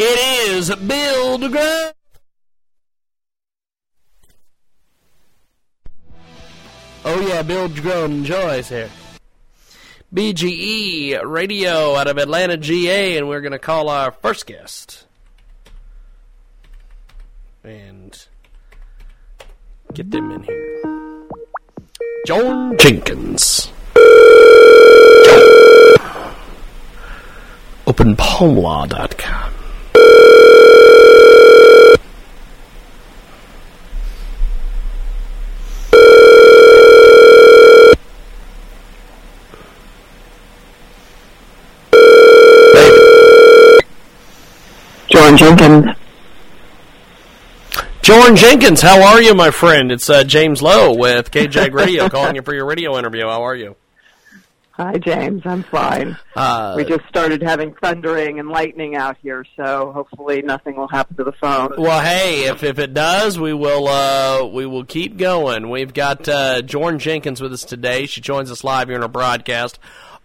It is Build Grow. Oh yeah, Build Grow enjoys here. BGE Radio out of Atlanta, GA, and we're going to call our first guest. And get them in here. John Jenkins. OpenPalmLaw.com. John Jenkins. Jordan Jenkins, how are you, my friend? It's uh, James Lowe with KJAG Radio calling you for your radio interview. How are you? Hi, James. I'm fine. Uh, we just started having thundering and lightning out here, so hopefully nothing will happen to the phone. Well, hey, if, if it does, we will uh, we will keep going. We've got uh, Jordan Jenkins with us today. She joins us live here in our broadcast.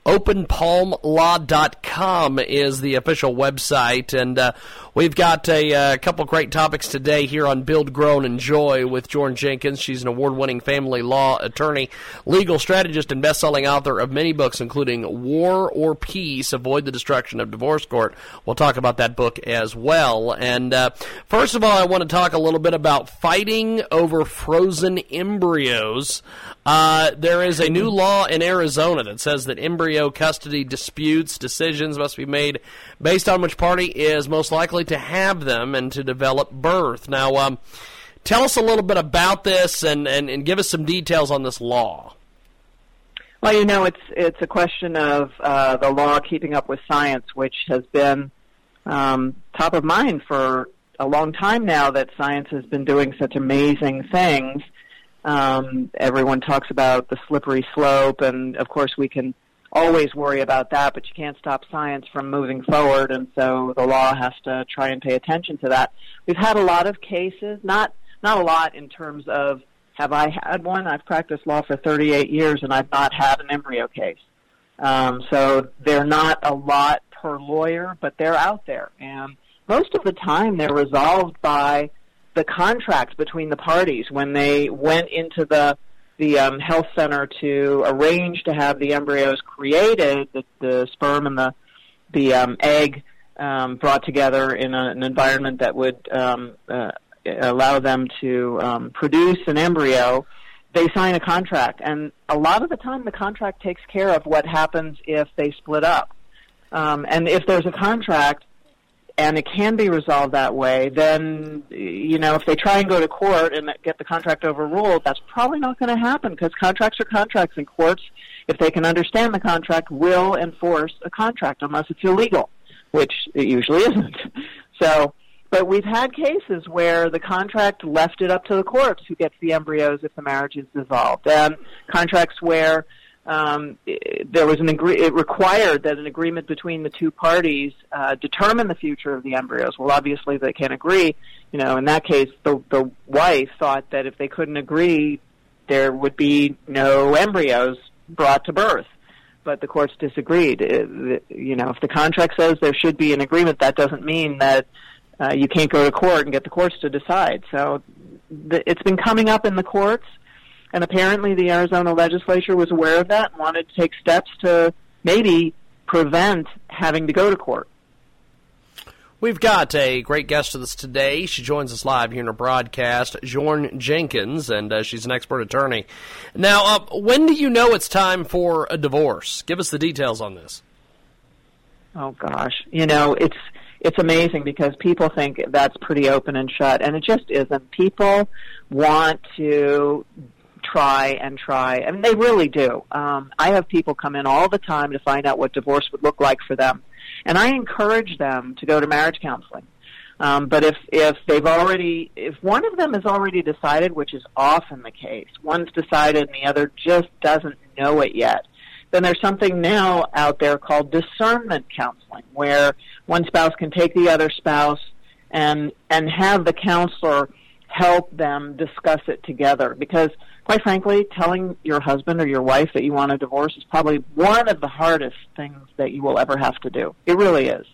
OpenPalmLaw.com is the official website, and uh, we've got a, uh, couple great topics today here on Build, Grow, and Enjoy with Jordan Jenkins. She's an award-winning family law attorney, legal strategist, and best-selling author of many books, including War or Peace: Avoid the Destruction of Divorce Court. We'll talk about that book as well. And uh, first of all, I want to talk a little bit about fighting over frozen embryos. Uh, there is a new law in Arizona that says that embryo custody disputes decisions must be made based on which party is most likely to have them and to develop birth. Now, um, tell us a little bit about this and, and, and give us some details on this law. Well, you know, it's it's a question of uh, the law keeping up with science, which has been um, top of mind for a long time now. That science has been doing such amazing things. Um, everyone talks about the slippery slope, and of course, we can always worry about that, but you can't stop science from moving forward, and so the law has to try and pay attention to that. We've had a lot of cases, not not a lot in terms of have I had one? I've practiced law for 38 years, and I've not had an embryo case. Um, so they're not a lot per lawyer, but they're out there, and most of the time they're resolved by the contract between the parties when they went into the the um, health center to arrange to have the embryos created, the, the sperm and the the um, egg um, brought together in a, an environment that would um, uh, allow them to um, produce an embryo. They sign a contract, and a lot of the time, the contract takes care of what happens if they split up. Um, and if there's a contract, and it can be resolved that way, then you know if they try and go to court and get the contract overruled, that's probably not going to happen because contracts are contracts, and courts, if they can understand the contract, will enforce a contract unless it's illegal, which it usually isn't. So, but we've had cases where the contract left it up to the courts who gets the embryos if the marriage is dissolved, and contracts where um, there was an agree- it required that an agreement between the two parties uh, determine the future of the embryos. Well, obviously they can't agree. You know, in that case, the the wife thought that if they couldn't agree, there would be no embryos brought to birth. But the courts disagreed. It, you know, if the contract says there should be an agreement, that doesn't mean that uh, you can't go to court and get the courts to decide. So the, it's been coming up in the courts and apparently the Arizona legislature was aware of that and wanted to take steps to maybe prevent having to go to court. We've got a great guest with us today. She joins us live here in our broadcast, Joryn Jenkins, and uh, she's an expert attorney. Now, uh, when do you know it's time for a divorce? Give us the details on this. Oh gosh, you know it's it's amazing because people think that's pretty open and shut, and it just isn't. People want to try and try. I mean, they really do. Um, I have people come in all the time to find out what divorce would look like for them, and I encourage them to go to marriage counseling. Um, but if if they've already, if one of them has already decided, which is often the case, one's decided and the other just doesn't know it yet, then there's something now out there called discernment counseling, where one spouse can take the other spouse and and have the counselor help them discuss it together because quite frankly, telling your husband or your wife that you want a divorce is probably one of the hardest things that you will ever have to do. It really is.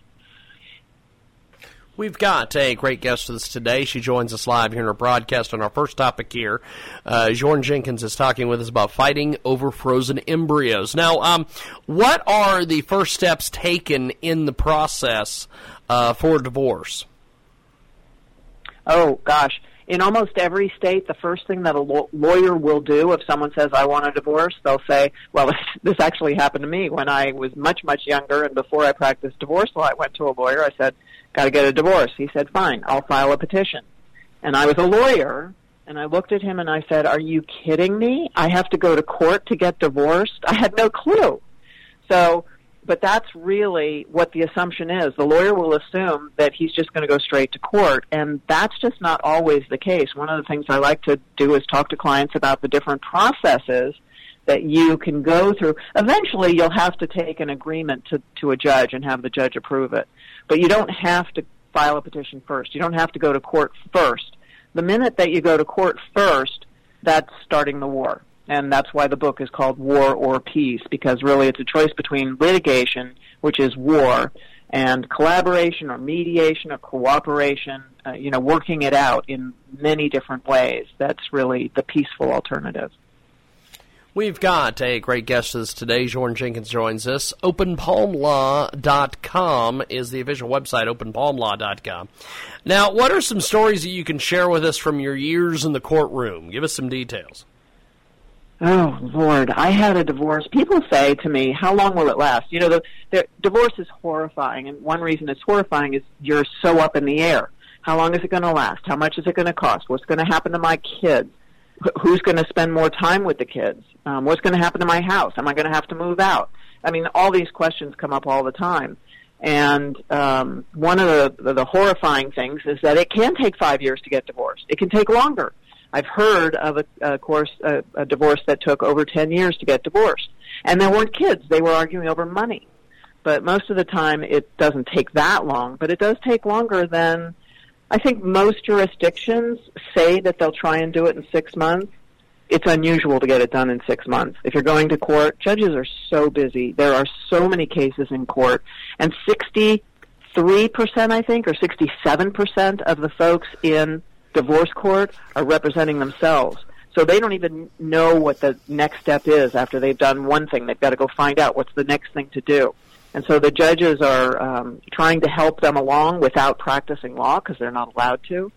We've got a great guest with us today. She joins us live here in our broadcast on our first topic here. Uh, Joryn Jenkins is talking with us about fighting over frozen embryos. Now, um, what are the first steps taken in the process uh, for divorce? Oh, gosh. In almost every state, the first thing that a lawyer will do if someone says, I want a divorce, they'll say, well, this, this actually happened to me when I was much, much younger and before I practiced divorce law. I went to a lawyer. I said, got to get a divorce. He said, fine, I'll file a petition. And I was a lawyer, and I looked at him and I said, are you kidding me? I have to go to court to get divorced? I had no clue. So, but that's really what the assumption is. The lawyer will assume that he's just going to go straight to court, and that's just not always the case. One of the things I like to do is talk to clients about the different processes that you can go through. Eventually, you'll have to take an agreement to, to a judge and have the judge approve it. But you don't have to file a petition first. You don't have to go to court first. The minute that you go to court first, that's starting the war. And that's why the book is called War or Peace, because really it's a choice between litigation, which is war, and collaboration or mediation or cooperation, uh, you know, working it out in many different ways. That's really the peaceful alternative. We've got a great guest with us today. Joryn Jenkins joins us. OpenPalmLaw.com is the official website, OpenPalmLaw.com. Now, what are some stories that you can share with us from your years in the courtroom? Give us some details. Oh Lord, I had a divorce. People say to me, "How long will it last?" You know, the, the divorce is horrifying, and one reason it's horrifying is you're so up in the air. How long is it going to last? How much is it going to cost? What's going to happen to my kids? who's going to spend more time with the kids? Um, what's going to happen to my house? Am I going to have to move out? I mean, all these questions come up all the time. And um, one of the, the horrifying things is that it can take five years to get divorced. It can take longer. I've heard of a, a course a, a divorce that took over ten years to get divorced, and there weren't kids; they were arguing over money. But most of the time, it doesn't take that long. But it does take longer than I think most jurisdictions say that they'll try and do it in six months. It's unusual to get it done in six months. If you're going to court, judges are so busy. There are so many cases in court, and 63%, I think, or 67% of the folks in divorce court are representing themselves. So they don't even know what the next step is after they've done one thing. They've got to go find out what's the next thing to do. And so the judges are um, trying to help them along without practicing law because they're not allowed to.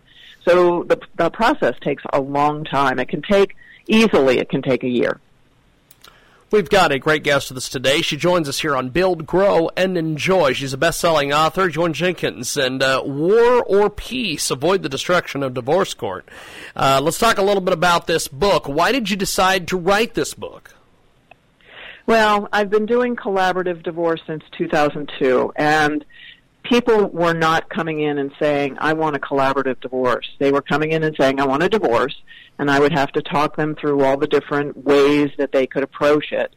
So the, the process takes a long time. It can take, easily, it can take a year. We've got a great guest with us today. She joins us here on Build, Grow, and Enjoy. She's a best-selling author, Joan Jenkins, and uh, War or Peace: Avoid the Destruction of Divorce Court. Uh, let's talk a little bit about this book. Why did you decide to write this book? Well, I've been doing collaborative divorce since 2002, and people were not coming in and saying, I want a collaborative divorce. They were coming in and saying, I want a divorce, and I would have to talk them through all the different ways that they could approach it.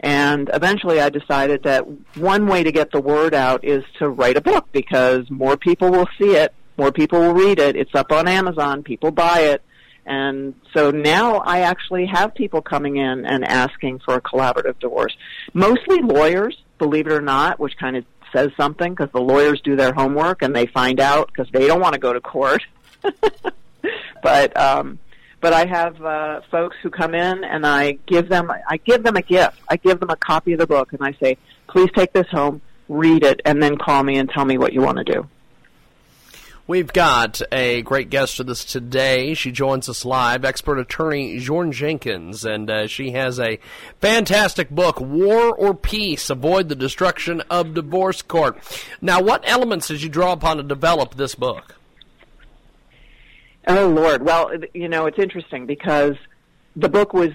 And eventually I decided that one way to get the word out is to write a book because more people will see it, more people will read it. It's up on Amazon, people buy it. And so now I actually have people coming in and asking for a collaborative divorce. Mostly lawyers, believe it or not, which kind of says something because the lawyers do their homework and they find out because they don't want to go to court. but um, but I have uh, folks who come in and I give them I give them a gift. I give them a copy of the book and I say, please take this home, read it, and then call me and tell me what you want to do. We've got a great guest with us today. She joins us live, expert attorney Joryn Jenkins, and uh, she has a fantastic book, War or Peace Avoid the Destruction of Divorce Court. Now, what elements did you draw upon to develop this book? Oh, Lord. Well, you know, it's interesting because the book was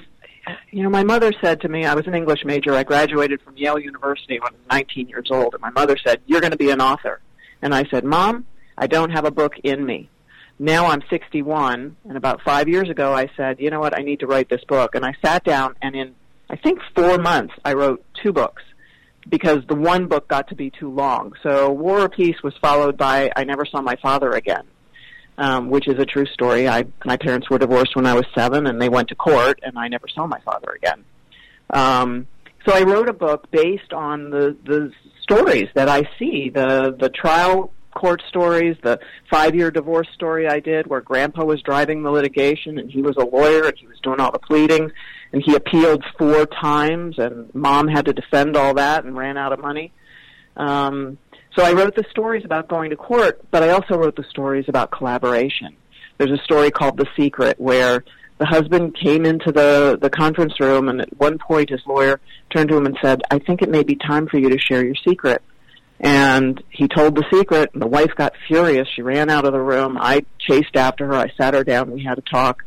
you know, my mother said to me, I was an English major. I graduated from Yale University when I was 19 years old, and my mother said, "You're going to be an author." And I said, "Mom, I don't have a book in me. Now I'm 61, and about five years ago I said, you know what, I need to write this book. And I sat down, and in, I think, four months, I wrote two books because the one book got to be too long. So War or Peace was followed by I Never Saw My Father Again, um, which is a true story. I, my parents were divorced when I was seven, and they went to court, and I never saw my father again. Um, so I wrote a book based on the, the stories that I see, the, the trial court stories, the five-year divorce story I did where grandpa was driving the litigation and he was a lawyer and he was doing all the pleading and he appealed four times and mom had to defend all that and ran out of money. Um, so I wrote the stories about going to court, but I also wrote the stories about collaboration. There's a story called The Secret where the husband came into the, the conference room and at one point his lawyer turned to him and said, I think it may be time for you to share your secret. And he told the secret and the wife got furious. She ran out of the room. I chased after her. I sat her down. We had a talk.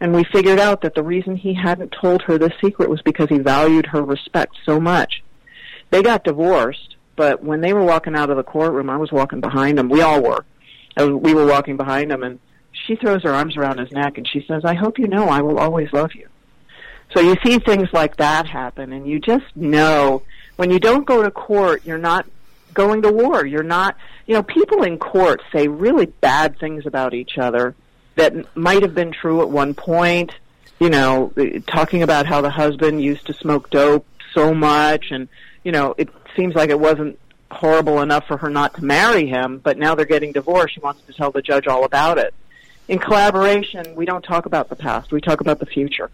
And we figured out that the reason he hadn't told her this secret was because he valued her respect so much. They got divorced, but when they were walking out of the courtroom, I was walking behind them. We all were. We were walking behind them and she throws her arms around his neck and she says, I hope you know I will always love you. So you see things like that happen and you just know when you don't go to court, you're not going to war. You're not, you know, people in court say really bad things about each other that might have been true at one point. You know, uh, talking about how the husband used to smoke dope so much and, you know, it seems like it wasn't horrible enough for her not to marry him, but now they're getting divorced. She wants to tell the judge all about it in collaboration, we don't talk about the past. We talk about the future.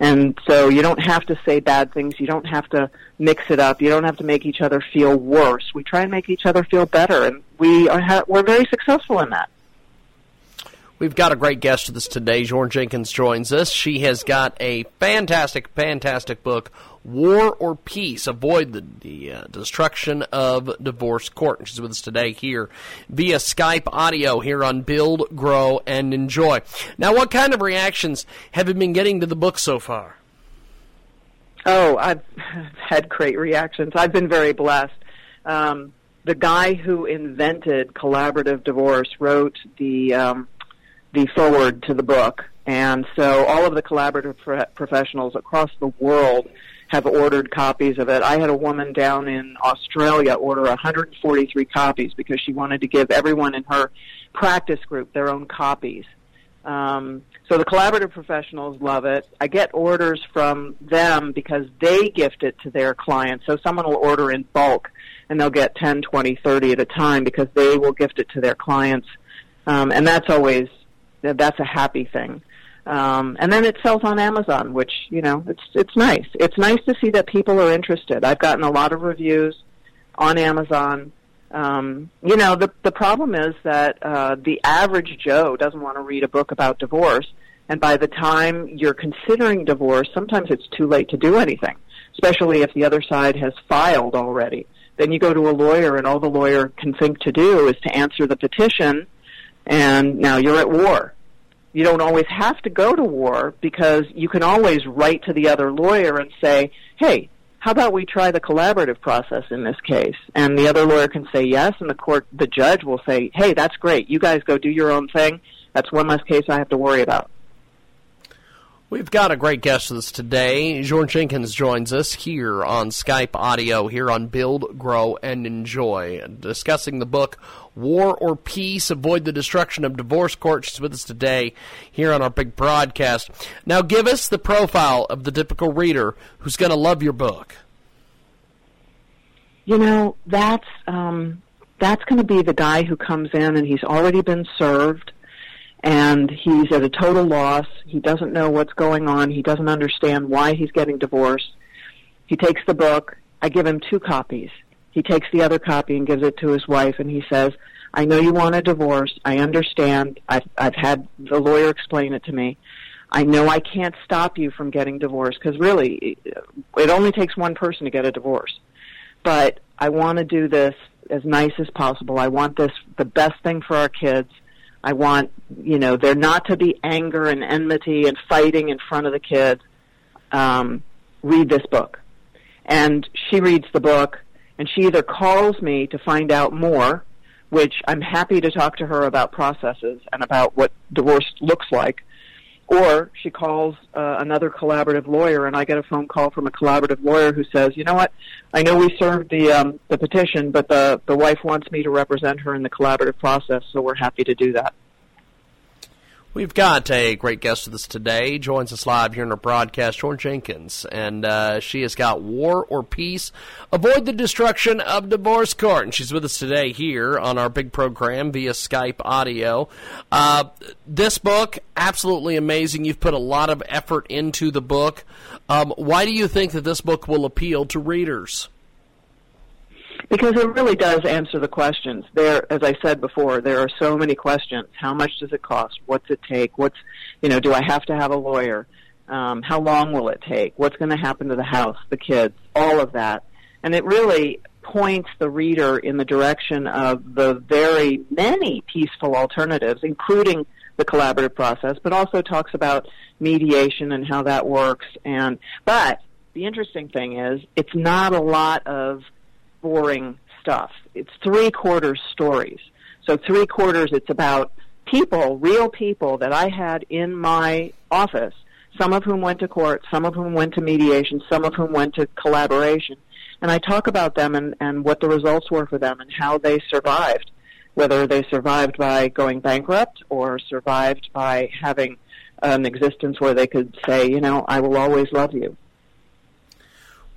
And so you don't have to say bad things. You don't have to mix it up. You don't have to make each other feel worse. We try and make each other feel better, and we are ha- we're very successful in that. We've got a great guest with us today. Joryn Jenkins joins us. She has got a fantastic, fantastic book, War or Peace, Avoid the, the uh, Destruction of Divorce Court. She's with us today here via Skype audio here on Build, Grow, and Enjoy. Now, what kind of reactions have you been getting to the book so far? Oh, I've had great reactions. I've been very blessed. Um, the guy who invented collaborative divorce wrote the um, the forward to the book. And so all of the collaborative pro- professionals across the world have ordered copies of it. I had a woman down in Australia order 143 copies because she wanted to give everyone in her practice group their own copies. Um, so the collaborative professionals love it. I get orders from them because they gift it to their clients. So someone will order in bulk and they'll get 10, 20, 30 at a time because they will gift it to their clients. Um, and that's always that's a happy thing. Um, and then it sells on Amazon, which you know it's it's nice. It's nice to see that people are interested. I've gotten a lot of reviews on Amazon. Um, you know the the problem is that uh, the average Joe doesn't want to read a book about divorce, and by the time you're considering divorce, sometimes it's too late to do anything. Especially if the other side has filed already. Then you go to a lawyer, and all the lawyer can think to do is to answer the petition and now you're at war. You don't always have to go to war because you can always write to the other lawyer and say, hey, how about we try the collaborative process in this case? And the other lawyer can say yes, and the court, the judge will say, hey, that's great. You guys go do your own thing. That's one less case I have to worry about. We've got a great guest with us today. Joryn Jenkins joins us here on Skype audio, here on Build, Grow, and Enjoy, discussing the book War or Peace, Avoid the Destruction of Divorce Court. She's with us today here on our big broadcast. Now, give us the profile of the typical reader who's going to love your book. You know, that's um, that's going to be the guy who comes in and he's already been served and he's at a total loss. He doesn't know what's going on. He doesn't understand why he's getting divorced. He takes the book. I give him two copies. He takes the other copy and gives it to his wife, and he says, "I know you want a divorce. I understand. I've I've had the lawyer explain it to me. I know I can't stop you from getting divorced because really, it only takes one person to get a divorce. But I want to do this as nice as possible. I want this the best thing for our kids." I want, you know, there not to be anger and enmity and fighting in front of the kids. Um, read this book. And she reads the book, and she either calls me to find out more, which I'm happy to talk to her about processes and about what divorce looks like, or she calls uh, another collaborative lawyer, and I get a phone call from a collaborative lawyer who says, "You know what? I know we served the um, the petition, but the the wife wants me to represent her in the collaborative process, so we're happy to do that." We've got a great guest with us today. Joins us live here in our broadcast, Jordan Jenkins, and uh, she has got War or Peace: Avoid the Destruction of Divorce Court, and she's with us today here on our big program via Skype audio. Uh, this book, absolutely amazing. You've put a lot of effort into the book. Um, why do you think that this book will appeal to readers? Because it really does answer the questions. There, as I said before, there are so many questions. How much does it cost? What's it take? What's, you know, do I have to have a lawyer? Um, how long will it take? What's going to happen to the house, the kids, all of that? And it really points the reader in the direction of the very many peaceful alternatives, including the collaborative process, but also talks about mediation and how that works. And but the interesting thing is, it's not a lot of boring stuff. It's three quarters stories. So three quarters, it's about people, real people that I had in my office, some of whom went to court, some of whom went to mediation, some of whom went to collaboration. And I talk about them and, and what the results were for them and how they survived, whether they survived by going bankrupt or survived by having an existence where they could say, you know, I will always love you.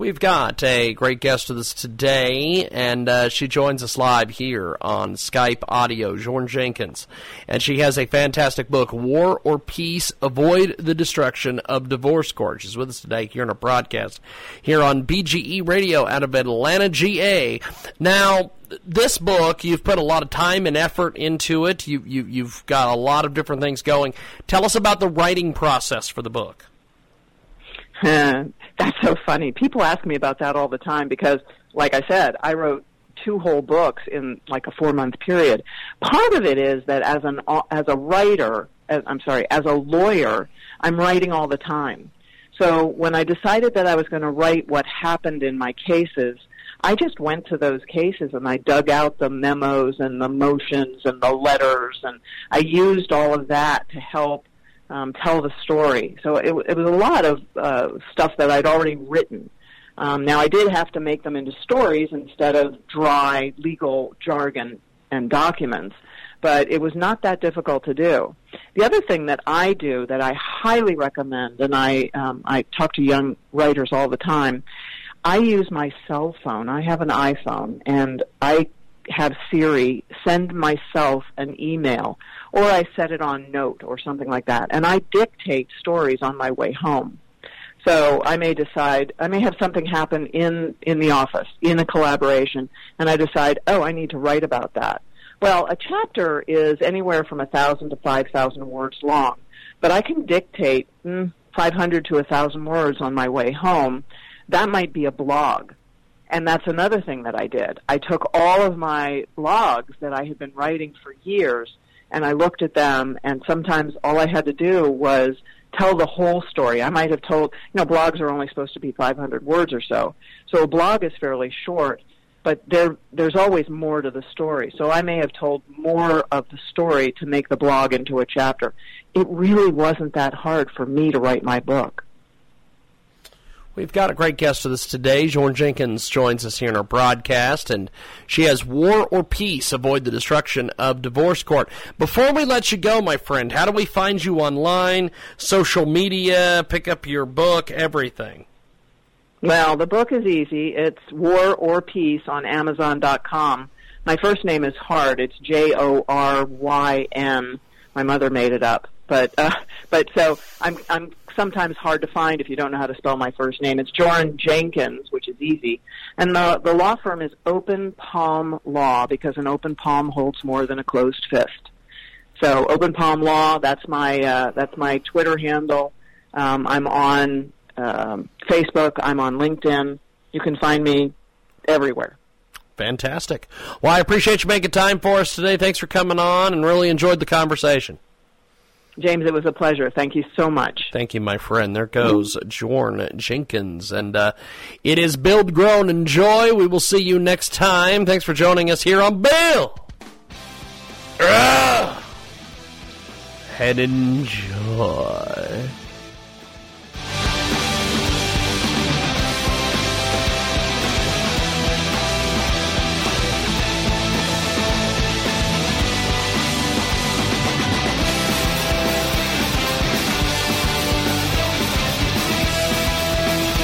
We've got a great guest with us today, and uh, she joins us live here on Skype audio, Joryn Jenkins. And she has a fantastic book, War or Peace Avoid the Destruction of Divorce Court. She's with us today here in our broadcast here on BGE Radio out of Atlanta, GA. Now, this book, you've put a lot of time and effort into it. You, you, you've got a lot of different things going. Tell us about the writing process for the book. That's so funny. People ask me about that all the time because, like I said, I wrote two whole books in like a four month period. Part of it is that as an as a writer, as, I'm sorry, as a lawyer, I'm writing all the time. So when I decided that I was going to write what happened in my cases, I just went to those cases and I dug out the memos and the motions and the letters and I used all of that to help um, tell the story. So it, it was a lot of uh, stuff that I'd already written. Um, now I did have to make them into stories instead of dry legal jargon and documents, but it was not that difficult to do. The other thing that I do that I highly recommend, and I um, I talk to young writers all the time, I use my cell phone. I have an iPhone, and I have Siri send myself an email or I set it on note or something like that. And I dictate stories on my way home. So I may decide, I may have something happen in, in the office, in a collaboration, and I decide, oh, I need to write about that. Well, a chapter is anywhere from a thousand to five thousand words long, but I can dictate mm, 500 to a thousand words on my way home. That might be a blog. And that's another thing that I did. I took all of my blogs that I had been writing for years and I looked at them, and sometimes all I had to do was tell the whole story. I might have told, you know, blogs are only supposed to be 500 words or so. So a blog is fairly short, but there there's always more to the story. So I may have told more of the story to make the blog into a chapter. It really wasn't that hard for me to write my book. We've got a great guest with us today. Joryn Jenkins joins us here in our broadcast, and she has War or Peace Avoid the Destruction of Divorce Court. Before we let you go, my friend, how do we find you online, social media, pick up your book, everything? Well, the book is easy. It's War or Peace on Amazon.com. My first name is hard. It's J O R Y N. My mother made it up, but uh, but so I'm I'm sometimes hard to find if you don't know how to spell my first name. It's Joryn Jenkins, which is easy. And the, the law firm is Open Palm Law because an open palm holds more than a closed fist. So Open Palm Law, that's my, uh, that's my Twitter handle. Um, I'm on um, Facebook. I'm on LinkedIn. You can find me everywhere. Fantastic. Well, I appreciate you making time for us today. Thanks for coming on and really enjoyed the conversation. James, it was a pleasure. Thank you so much. Thank you, my friend. There goes Joryn Jenkins. And uh, it is Build, Grown, and Joy. We will see you next time. Thanks for joining us here on Bill. Ah! And enjoy.